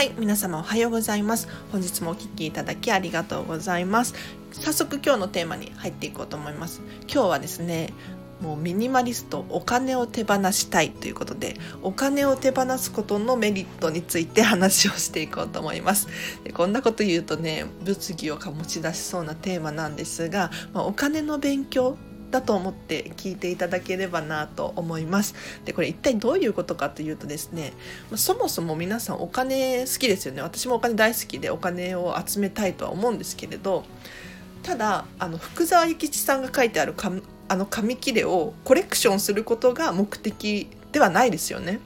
はい皆様おはようございます。本日もお聴きいただきありがとうございます。早速今日のテーマに入っていこうと思います。今日はですねもうミニマリストお金を手放したいということでお金を手放すことのメリットについて話をしていこうと思います。でこんなこと言うとね物議を醸し出しそうなテーマなんですが、まあ、お金の勉強だと思って聞いていただければなと思います。でこれ一体どういうことかというとですねそもそも皆さんお金好きですよね私もお金大好きでお金を集めたいとは思うんですけれどただあの福沢諭吉さんが書いてあるあの紙切れをコレクションすることが目的ではないですよね。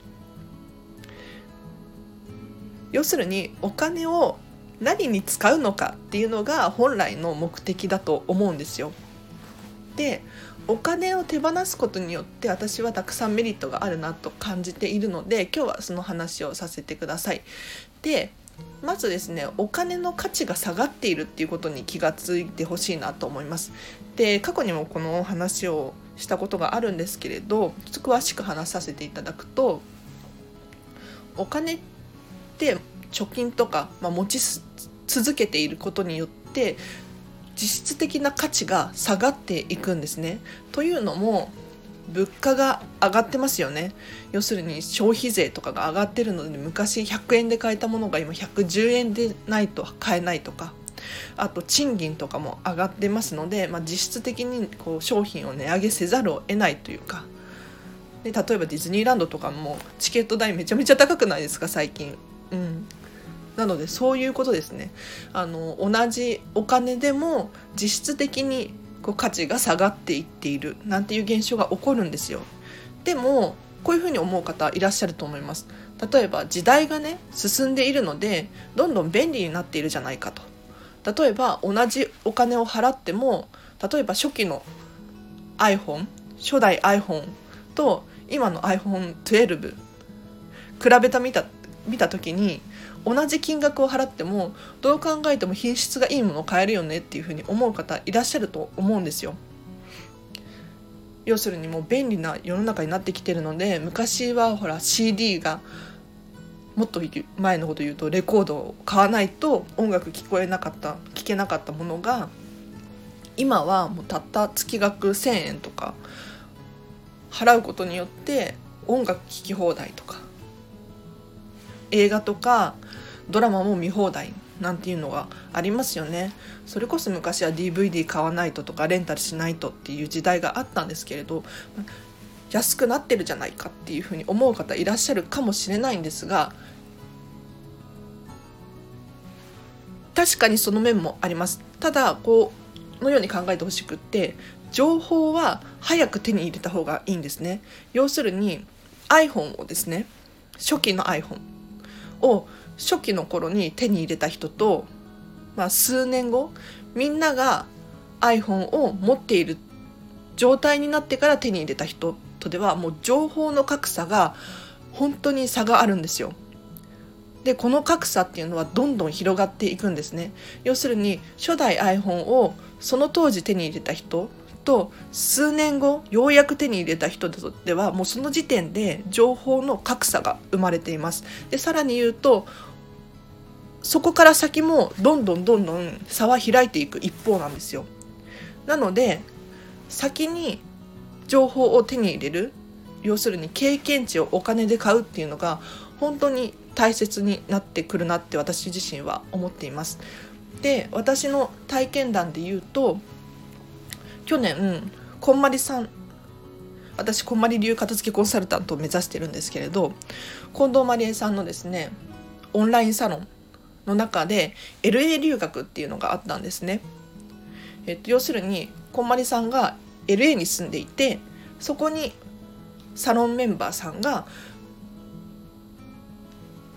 要するにお金を何に使うのかっていうのが本来の目的だと思うんですよ。でお金を手放すことによって私はたくさんメリットがあるなと感じているので今日はその話をさせてください。でまずですねお金の価値が下がっているっていうことに気がついてほしいなと思います。で過去にもこの話をしたことがあるんですけれどちょっと詳しく話させていただくとお金って貯金とか、まあ、持ち続けていることによって実質的な価値が下がっていくんですね。というのも物価が上がってますよね要するに消費税とかが上がってるので昔100円で買えたものが今110円でないと買えないとかあと賃金とかも上がってますので、まあ、実質的にこう商品を値上げせざるを得ないというかで例えばディズニーランドとかもチケット代めちゃめちゃ高くないですか最近。うんなのでそういうことですね。あの同じお金でも実質的にこう価値が下がっていっているなんていう現象が起こるんですよ。でもこういうふうに思う方いらっしゃると思います。例えば時代がね進んでいるのでどんどん便利になっているじゃないかと。例えば同じお金を払っても例えば初期の iPhone 初代 iPhone と今の iPhone12 比べた見た見た時に同じ金額を払ってもどう考えても品質がいいものを買えるよねっていうふうに思う方いらっしゃると思うんですよ。要するにもう便利な世の中になってきてるので昔はほら CD がもっと前のこと言うとレコードを買わないと音楽聴こえなかった聴けなかったものが今はもうたった月額1,000円とか払うことによって音楽聴き放題とか映画とかドラマも見放題なんていうのがありますよね。それこそ昔は DVD 買わないととかレンタルしないとっていう時代があったんですけれど安くなってるじゃないかっていうふうに思う方いらっしゃるかもしれないんですが確かにその面もあります。ただこうのように考えてほしくって情報は早く手に入れた方がいいんですね。要するに iPhone をですね初期の iPhone を初期の頃に手に入れた人と、まあ、数年後みんなが iPhone を持っている状態になってから手に入れた人とではもう情報の格差が本当に差があるんですよ。でこの格差っていうのはどんどん広がっていくんですね。要するに初代 iPhone をその当時手に入れた人と数年後ようやく手に入れた人ではもうその時点で情報の格差が生まれています。でさらに言うとそこから先もどんどんどんどん差は開いていく一方なんですよ。なので先に情報を手に入れる要するに経験値をお金で買うっていうのが本当に大切になってくるなって私自身は思っています。で私の体験談で言うと去年こんまりさん私こんまり流片付けコンサルタントを目指してるんですけれど近藤まりえさんのですねオンラインサロンの中で LA 留学っていうのがあったんですね。えっと、要するにこんまりさんが LA に住んでいてそこにサロンメンバーさんが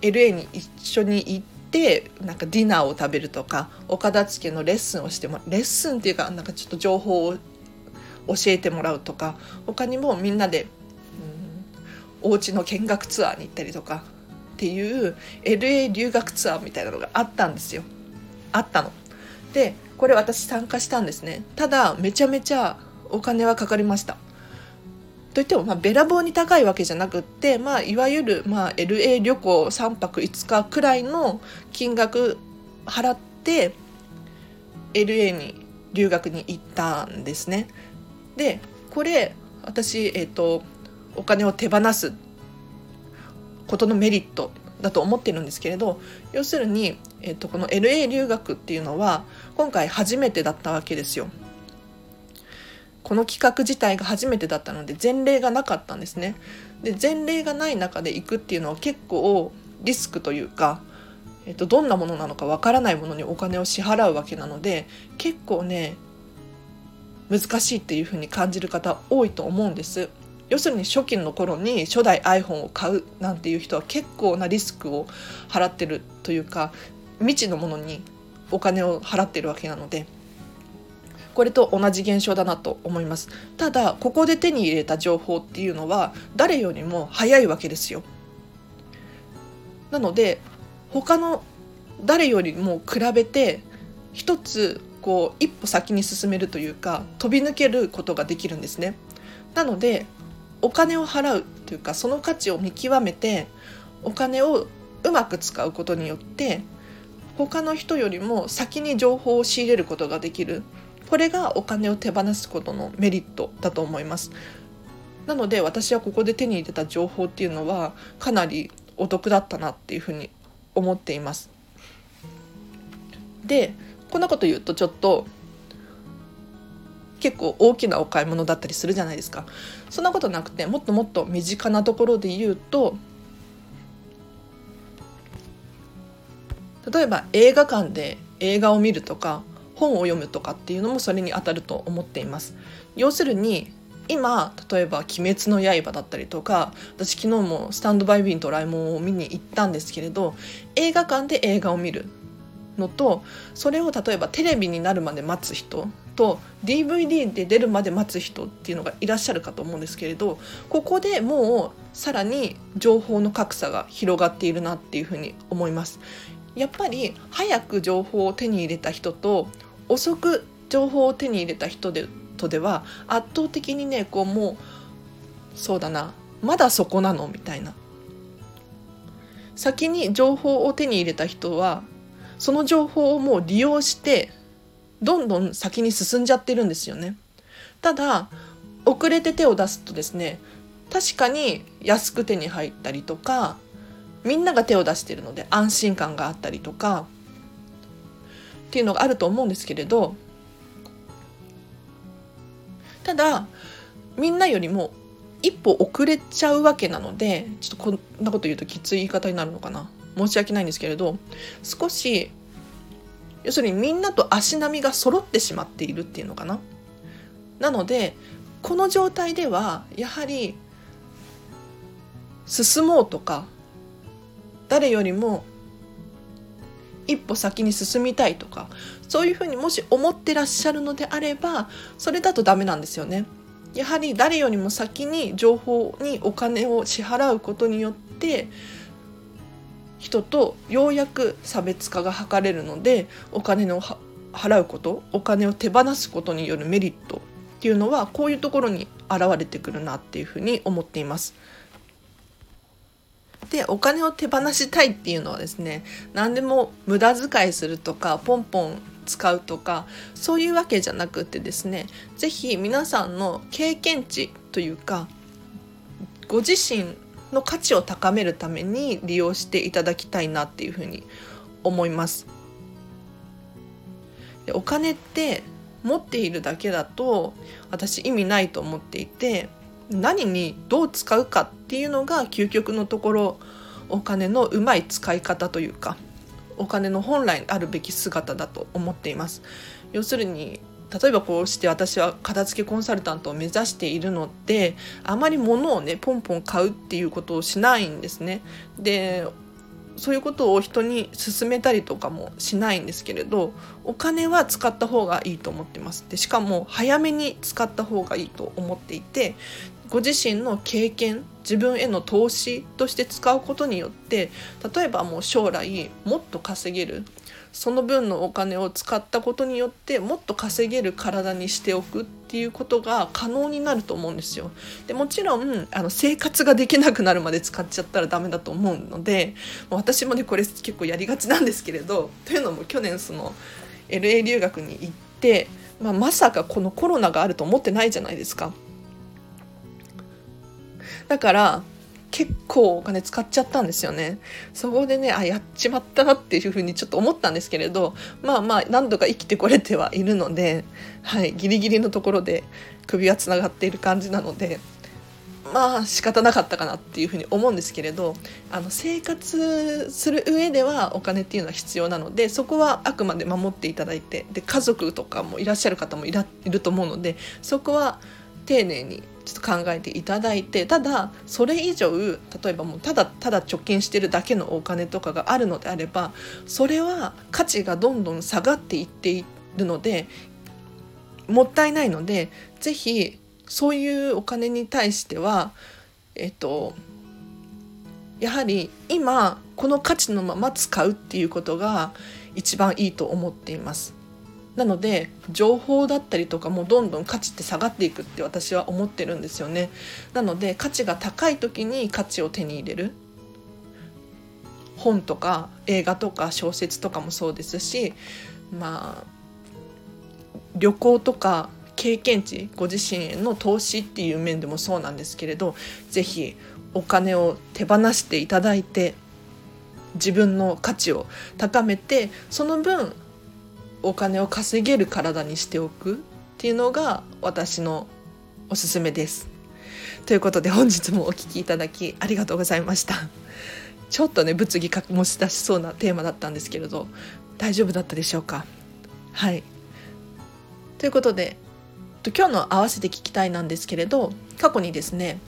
LA に一緒に行ってってなんかディナーを食べるとかお片付けのレッスンをしてもレッスンっていうかなんかちょっと情報を教えてもらうとか他にもみんなで、うん、お家の見学ツアーに行ったりとかっていう LA 留学ツアーみたいなのがあったんですよあったの。でこれ私参加したんですねただめちゃめちゃお金はかかりました。といっても、まあ、べらぼうに高いわけじゃなくって、まあ、いわゆる、まあ、LA 旅行3泊5日くらいの金額払って LA に留学に行ったんですね。でこれ私、えーと、お金を手放すことのメリットだと思ってるんですけれど要するに、えーとこの LA 留学っていうのは今回初めてだったわけですよ。この企画自体が初めてだったので前例がなかったんですね。で前例がない中で行くっていうのは結構リスクというか、えっと、どんなものなのかわからないものにお金を支払うわけなので結構ね難しいっていうふうに感じる方多いと思うんです。要するに初期の頃に初代 iPhone を買うなんていう人は結構なリスクを払ってるというか未知のものにお金を払ってるわけなのでこれと同じ現象だなと思います。ただここで手に入れた情報っていうのは誰よりも早いわけですよ。なので他の誰よりも比べて一つこう一歩先に進めるというか飛び抜けることができるんですね。なのでお金を払うというかその価値を見極めてお金をうまく使うことによって他の人よりも先に情報を仕入れることができる。これがお金を手放すことのメリットだと思います。なので私はここで手に入れた情報っていうのはかなりお得だったなっていうふうに思っています。でこんなこと言うとちょっと結構大きなお買い物だったりするじゃないですか。そんなことなくてもっともっと身近なところで言うと例えば映画館で映画を見るとか本を読むとかっていうのもそれに当たると思っています。要するに今例えば「鬼滅の刃」だったりとか私昨日も「スタンドバイ・ビン・ドラえもん」を見に行ったんですけれど映画館で映画を見るのとそれを例えばテレビになるまで待つ人と DVD で出るまで待つ人っていうのがいらっしゃるかと思うんですけれどここでもうさらに情報の格差が広がっているなっていうふうに思います。やっぱり早く情報を手に入れた人と遅く情報を手に入れた人でとでは圧倒的にねこうもうそうだなまだそこなのみたいな。先に情報を手に入れた人はその情報をもう利用してどんどん先に進んじゃってるんですよね。ただ遅れて手を出すとですね確かに安く手に入ったりとかみんなが手を出してるので安心感があったりとかっていうのがあると思うんですけれどただみんなよりも一歩遅れちゃうわけなのでちょっとこんなこと言うときつい言い方になるのかな申し訳ないんですけれど少し要するにみんなと足並みが揃ってしまっているっていうのかな。なのでこの状態ではやはり進もうとか誰よりも一歩先に進みたいとかそういうふうにもし思ってらっしゃるのであればそれだとダメなんですよね。やはり誰よりも先に情報にお金を支払うことによって人とようやく差別化が図れるのでお金を払うことお金を手放すことによるメリットっていうのはこういうところに現れてくるなっていうふうに思っています。でお金を手放したいっていうのはですね何でも無駄遣いするとかポンポン使うとかそういうわけじゃなくてですね是非皆さんの経験値というかご自身の価値を高めるために利用していただきたいなっていうふうに思います。お金って持っているだけだと私意味ないと思っていて何にどう使うかっていうのが究極のところお金のうまい使い方というかお金の本来あるべき姿だと思っています。要するに例えばこうして私は片付けコンサルタントを目指しているのであまり物をねポンポン買うっていうことをしないんですね。でそういうことを人に勧めたりとかもしないんですけれどお金は使った方がいいと思ってます。でしかも早めに使った方がいいと思っていてご自身の経験自分への投資として使うことによって例えばもう将来もっと稼げるその分のお金を使ったことによってもっと稼げる体にしておくっていうことが可能になると思うんですよ。でもちろんあの生活ができなくなるまで使っちゃったらダメだと思うので私もねこれ結構やりがちなんですけれどというのも去年その LA 留学に行って、まあ、まさかこのコロナがあると思ってないじゃないですか。だから結構お金使っちゃったんですよね。そこでね、あ、やっちまったなっていうふうにちょっと思ったんですけれど、まあまあ、何度か生きてこれてはいるので、はい、ギリギリのところで首はつながっている感じなので、まあ仕方なかったかなっていうふうに思うんですけれどあの生活する上ではお金っていうのは必要なのでそこはあくまで守っていただいてで家族とかもいらっしゃる方もいらいると思うのでそこは丁寧にちょっと考えていただいてただそれ以上例えばもうただただ貯金してるだけのお金とかがあるのであればそれは価値がどんどん下がっていっているのでもったいないので是非そういうお金に対してはえっとやはり今この価値のまま使うっていうことが一番いいと思っています。なので情報だったりとかもどんどん価値って下がっていくって私は思ってるんですよね。なので価値が高い時に価値を手に入れる。本とか映画とか小説とかもそうですしまあ旅行とか経験値ご自身への投資っていう面でもそうなんですけれど是非お金を手放していただいて自分の価値を高めてその分お金を稼げる体にしておくっていうのが私のおすすめです。ということで本日もお聴きいただきありがとうございました。ちょっとね物議かもし出しそうなテーマだったんですけれど大丈夫だったでしょうか？はいということで今日の合わせて聞きたいなんですけれど過去にですね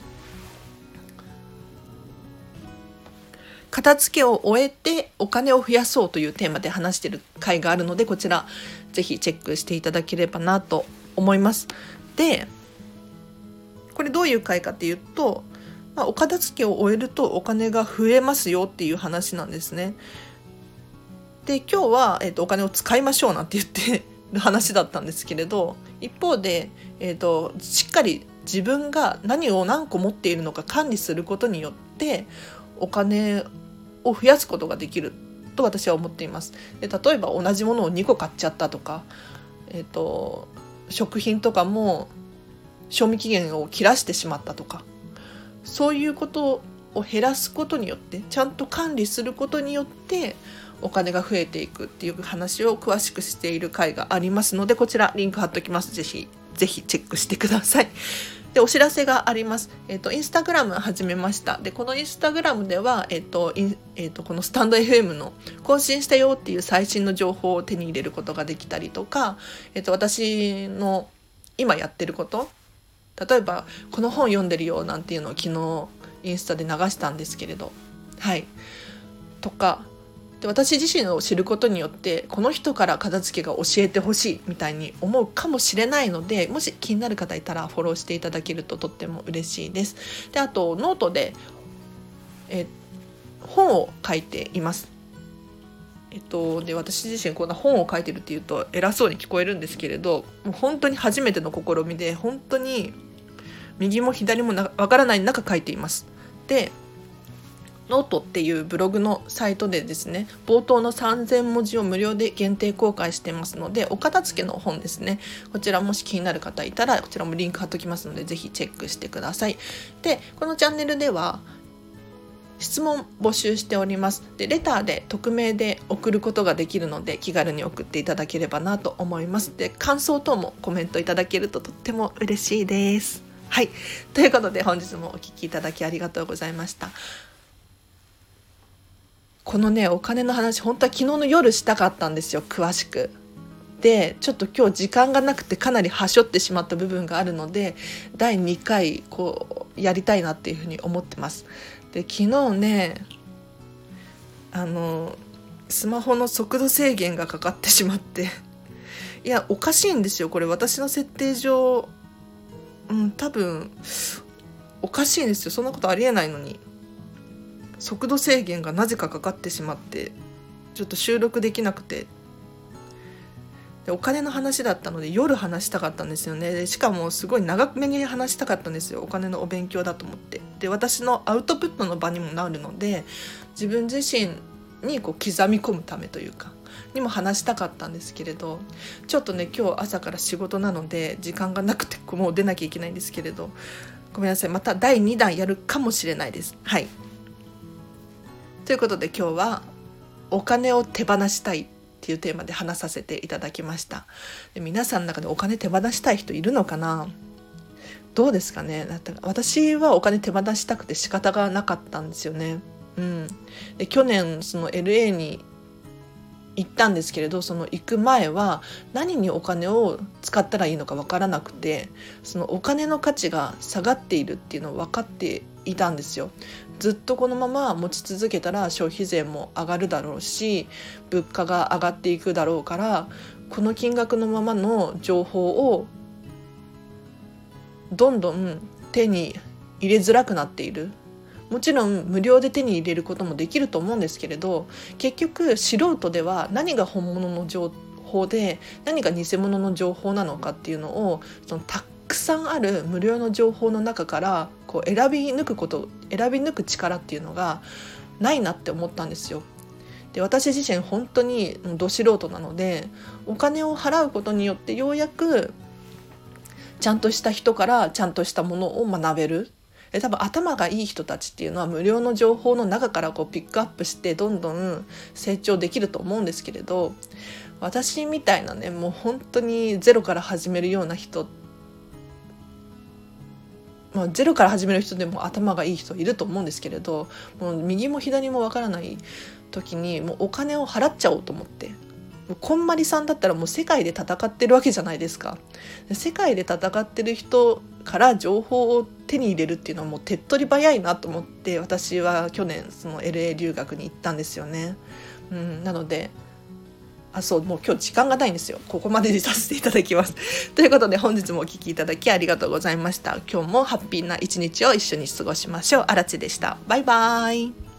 片付けを終えてお金を増やそうというテーマで話している回があるのでこちらぜひチェックしていただければなと思います。でこれどういう回かっていうと、まあ、お片付けを終えるとお金が増えますよっていう話なんですね。で今日は、えーと、お金を使いましょうなんて言ってる話だったんですけれど一方で、えーとしっかり自分が何を何個持っているのか管理することによってお金を増やすことができると私は思っています。で例えば同じものを2個買っちゃったとか、えーと、食品とかも賞味期限を切らしてしまったとかそういうことを減らすことによってちゃんと管理することによってお金が増えていくっていう話を詳しくしている回がありますのでこちらリンク貼っときますぜひぜひチェックしてください。でお知らせがあります。えっ、ー、とインスタグラム始めました。でこのインスタグラムではえっ、ー、とえっ、ー、とこのスタンド FM の更新したよっていう最新の情報を手に入れることができたりとか、えっ、と私の今やってること例えばこの本読んでるよなんていうのを昨日インスタで流したんですけれどはいとかで私自身を知ることによってこの人から片付けが教えてほしいみたいに思うかもしれないのでもし気になる方いたらフォローしていただけるととっても嬉しいです。であとノートでえ本を書いています。えっと、で私自身こんな本を書いてるっていうと偉そうに聞こえるんですけれどもう本当に初めての試みで本当に右も左もわからない中書いています。でノートっていうブログのサイトでですね冒頭の3000文字を無料で限定公開してますのでお片付けの本ですね。こちらもし気になる方いたらこちらもリンク貼っときますのでぜひチェックしてください。でこのチャンネルでは質問募集しております。でレターで匿名で送ることができるので気軽に送っていただければなと思います。で感想等もコメントいただけるととっても嬉しいです。はい。ということで本日もお聴きいただきありがとうございました。このねお金の話本当は昨日の夜したかったんですよ詳しく。でちょっと今日時間がなくてかなりはしょってしまった部分があるので第2回こうやりたいなっていうふうに思ってます。で昨日ねあのスマホの速度制限がかかってしまっていやおかしいんですよこれ私の設定上うん多分おかしいんですよそんなことありえないのに速度制限がなぜかかかってしまってちょっと収録できなくて。でお金の話だったので夜話したかったんですよね。でしかもすごい長めに話したかったんですよ。お金のお勉強だと思って。で私のアウトプットの場にもなるので自分自身にこう刻み込むためというかにも話したかったんですけれどちょっとね今日朝から仕事なので時間がなくてもう出なきゃいけないんですけれどごめんなさい。また第2弾やるかもしれないです。はい。ということで今日はお金を手放したいっていうテーマで話させていただきました。で皆さんの中でお金手放したい人いるのかな？どうですかね？だって私はお金手放したくて仕方がなかったんですよね。うん。で去年その LA に行ったんですけれどその行く前は何にお金を使ったらいいのか分からなくてそのお金の価値が下がっているっていうのを分かっていたんですよ。ずっとこのまま持ち続けたら消費税も上がるだろうし物価が上がっていくだろうからこの金額のままの情報をどんどん手に入れづらくなっている。もちろん無料で手に入れることもできると思うんですけれど結局素人では何が本物の情報で何が偽物の情報なのかっていうのをそのたくさんある無料の情報の中からこう選び抜くこと選び抜く力っていうのがないなって思ったんですよ。で私自身本当にど素人なのでお金を払うことによってようやくちゃんとした人からちゃんとしたものを学べる多分頭がいい人たちっていうのは無料の情報の中からこうピックアップしてどんどん成長できると思うんですけれど私みたいなねもう本当にゼロから始めるような人っまあ、ゼロから始める人でも頭がいい人いると思うんですけれどもう右も左もわからない時にもうお金を払っちゃおうと思ってこんまりさんだったらもう世界で戦ってるわけじゃないですか。世界で戦ってる人から情報を手に入れるっていうのはもう手っ取り早いなと思って私は去年その LA 留学に行ったんですよね、うん、なのであそうもう今日時間がないんですよ。ここまでにさせていただきます。ということで本日もお聴きいただきありがとうございました。今日もハッピーな一日を一緒に過ごしましょう。あらでした。バイバーイ。